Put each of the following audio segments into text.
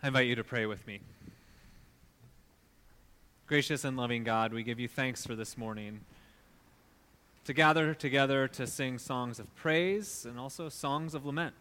I invite you to pray with me. Gracious and loving God, we give you thanks for this morning to gather together to sing songs of praise and also songs of lament.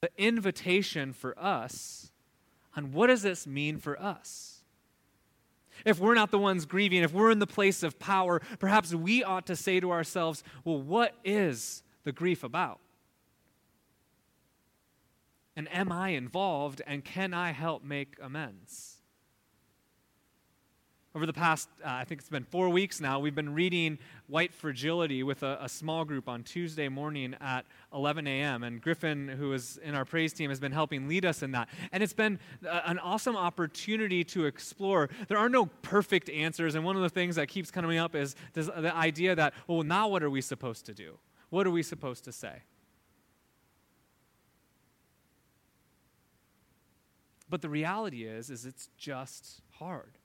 The invitation for us on what does this mean for us? If we're not the ones grieving, if we're in the place of power, perhaps we ought to say to ourselves, well, what is the grief about? And am I involved and can I help make amends? Over the past, uh, I think it's been four weeks now, we've been reading White Fragility with a, a, small group on Tuesday morning at 11 a.m. And Griffin, who is in our praise team, has been helping lead us in that. And it's been uh, an awesome opportunity to explore. There are no perfect answers. And one of the things that keeps coming up is this, the idea that, well, now what are we supposed to do? What are we supposed to say? But the reality is, is it's just hard.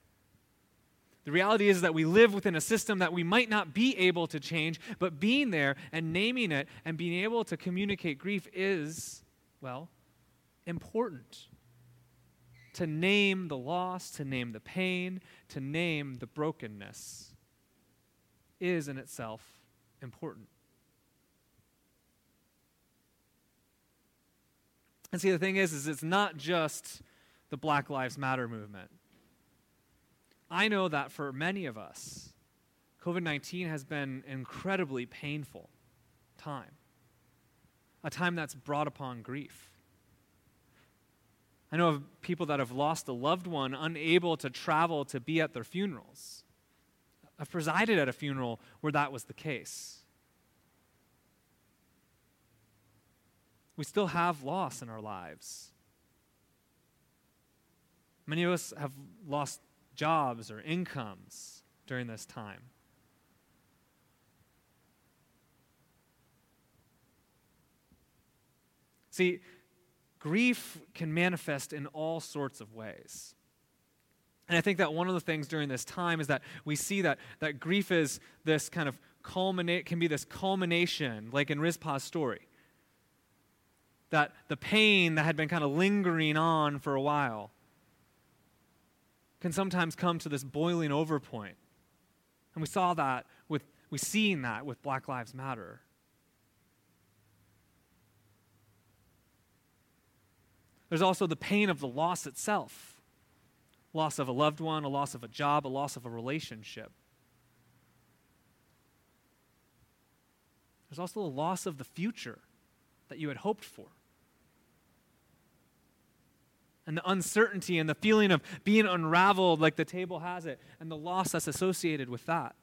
The reality is that we live within a system that we might not be able to change, but being there and naming it and being able to communicate grief is, well, important. To name the loss, to name the pain, to name the brokenness is in itself important. And see, the thing is, is it's not just the Black Lives Matter movement. I know that for many of us, COVID 19 has been an incredibly painful time, a time that's brought upon grief. I know of people that have lost a loved one, unable to travel to be at their funerals. I've presided at a funeral where that was the case. We still have loss in our lives. Many of us have lost jobs or incomes during this time. See, grief can manifest in all sorts of ways. And I think that one of the things during this time is that we see that, that grief is this kind of culminate, can be this culmination, like in Rizpah's story. That the pain that had been kind of lingering on for a while can sometimes come to this boiling over point. And we saw that with, we seen that with Black Lives Matter. There's also the pain of the loss itself loss of a loved one, a loss of a job, a loss of a relationship. There's also the loss of the future that you had hoped for and the uncertainty and the feeling of being unraveled like the table has it and the loss that's associated with that.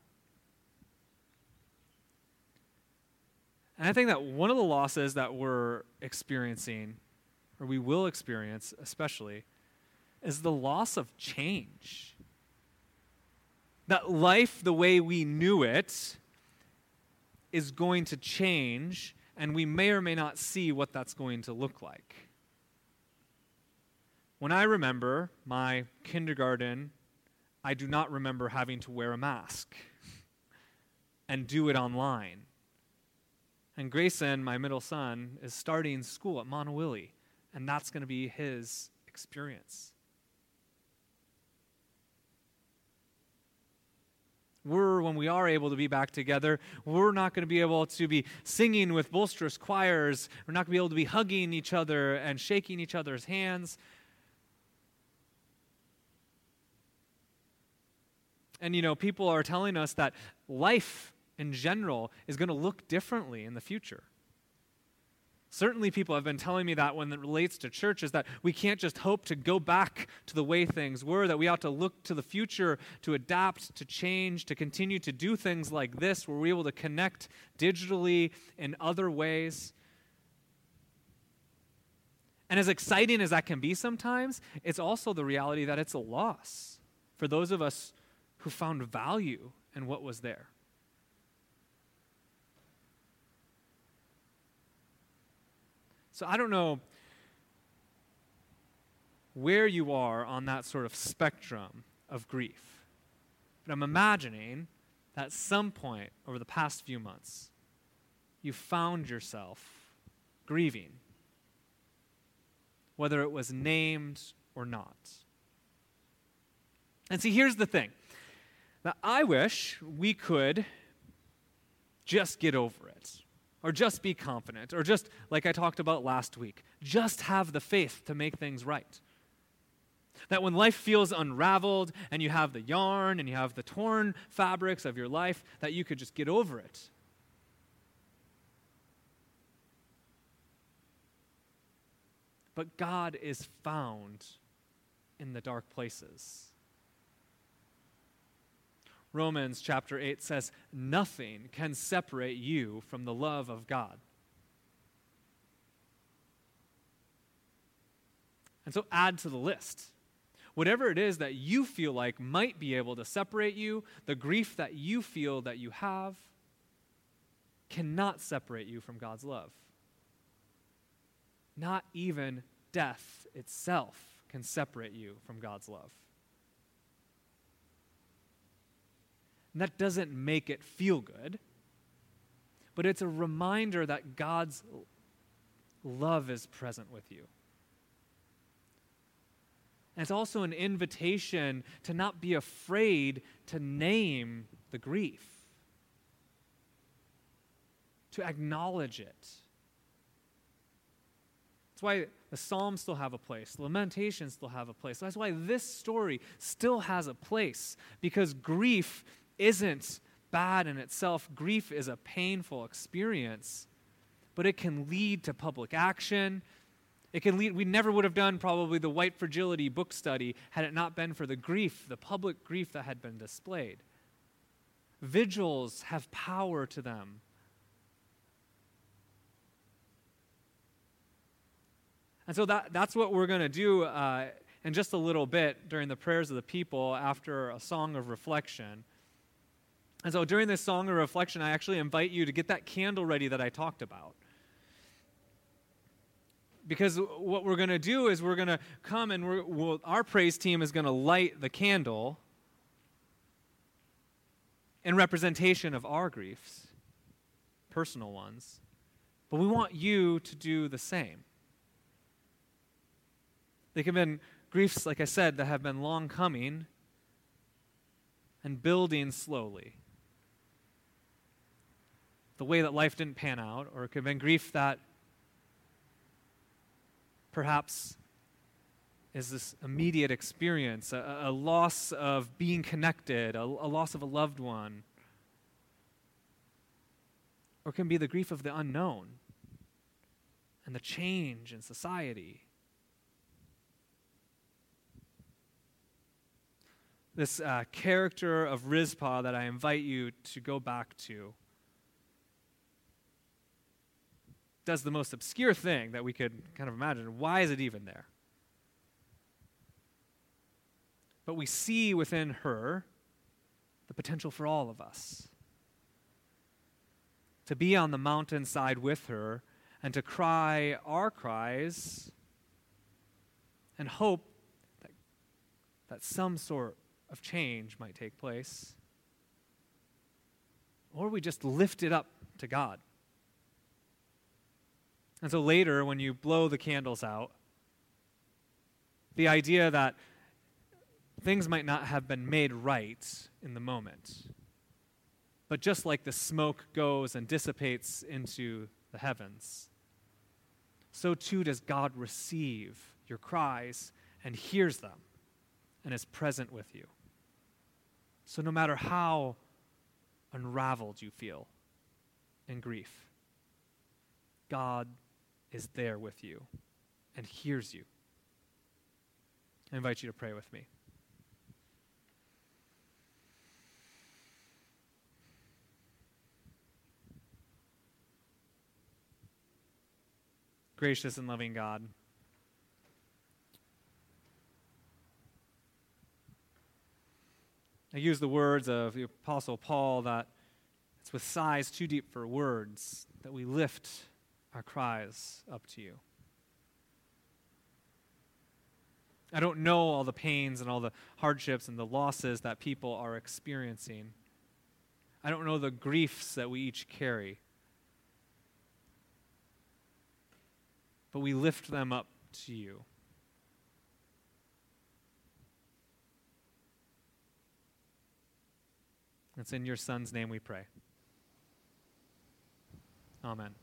And I think that one of the losses that we're experiencing, or we will experience especially, is the loss of change. That life, the way we knew it, is going to change, and we may or may not see what that's going to look like. When I remember my kindergarten, I do not remember having to wear a mask and do it online. And Grayson, my middle son, is starting school at Monowilly, and that's going to be his experience. We're, when we are able to be back together, we're not going to be able to be singing with boisterous choirs. We're not going to be able to be hugging each other and shaking each other's hands. And, you know, people are telling us that life in general is going to look differently in the future. Certainly, people have been telling me that when it relates to church, is that we can't just hope to go back to the way things were, that we ought to look to the future to adapt, to change, to continue to do things like this, where we're able to connect digitally in other ways. And as exciting as that can be sometimes, it's also the reality that it's a loss for those of us who found value in what was there. So I don't know where you are on that sort of spectrum of grief, but I'm imagining that at some point over the past few months, you found yourself grieving, whether it was named or not. And see, here's the thing now, I wish we could just get over it. or just be confident, or just, like I talked about last week, just have the faith to make things right. That when life feels unraveled and you have the yarn and you have the torn fabrics of your life, that you could just get over it. But God is found in the dark places. Romans chapter 8 says, Nothing can separate you from the love of God. And so add to the list. Whatever it is that you feel like might be able to separate you, the grief that you feel that you have, cannot separate you from God's love. Not even death itself can separate you from God's love. And that doesn't make it feel good, but it's a reminder that God's love is present with you. And it's also an invitation to not be afraid to name the grief, to acknowledge it. That's why the Psalms still have a place, Lamentations still have a place. That's why this story still has a place, because grief isn't bad in itself. Grief is a painful experience, but it can lead to public action. It can lead, we never would have done probably the white fragility book study had it not been for the grief, the public grief that had been displayed. Vigils have power to them. And so that, that's what we're going to do uh, in just a little bit during the prayers of the people after a song of reflection. And so during this song of reflection, I actually invite you to get that candle ready that I talked about. Because what we're going to do is we're going to come and we'll, our praise team is going to light the candle in representation of our griefs, personal ones. But we want you to do the same. They have been griefs, like I said, that have been long coming and building slowly the way that life didn't pan out, or it could have been grief that perhaps is this immediate experience, a, a loss of being connected, a, a loss of a loved one. Or can be the grief of the unknown and the change in society. This uh, character of Rizpah that I invite you to go back to does the most obscure thing that we could kind of imagine. Why is it even there? But we see within her the potential for all of us to be on the mountainside with her and to cry our cries and hope that, that some sort of change might take place. Or we just lift it up to God. And so later, when you blow the candles out, the idea that things might not have been made right in the moment, but just like the smoke goes and dissipates into the heavens, so too does God receive your cries and hears them and is present with you. So no matter how unraveled you feel in grief, God is there with you and hears you. I invite you to pray with me. Gracious and loving God, I use the words of the Apostle Paul that it's with sighs too deep for words that we lift our cries up to you. I don't know all the pains and all the hardships and the losses that people are experiencing. I don't know the griefs that we each carry. But we lift them up to you. It's in your Son's name we pray. Amen.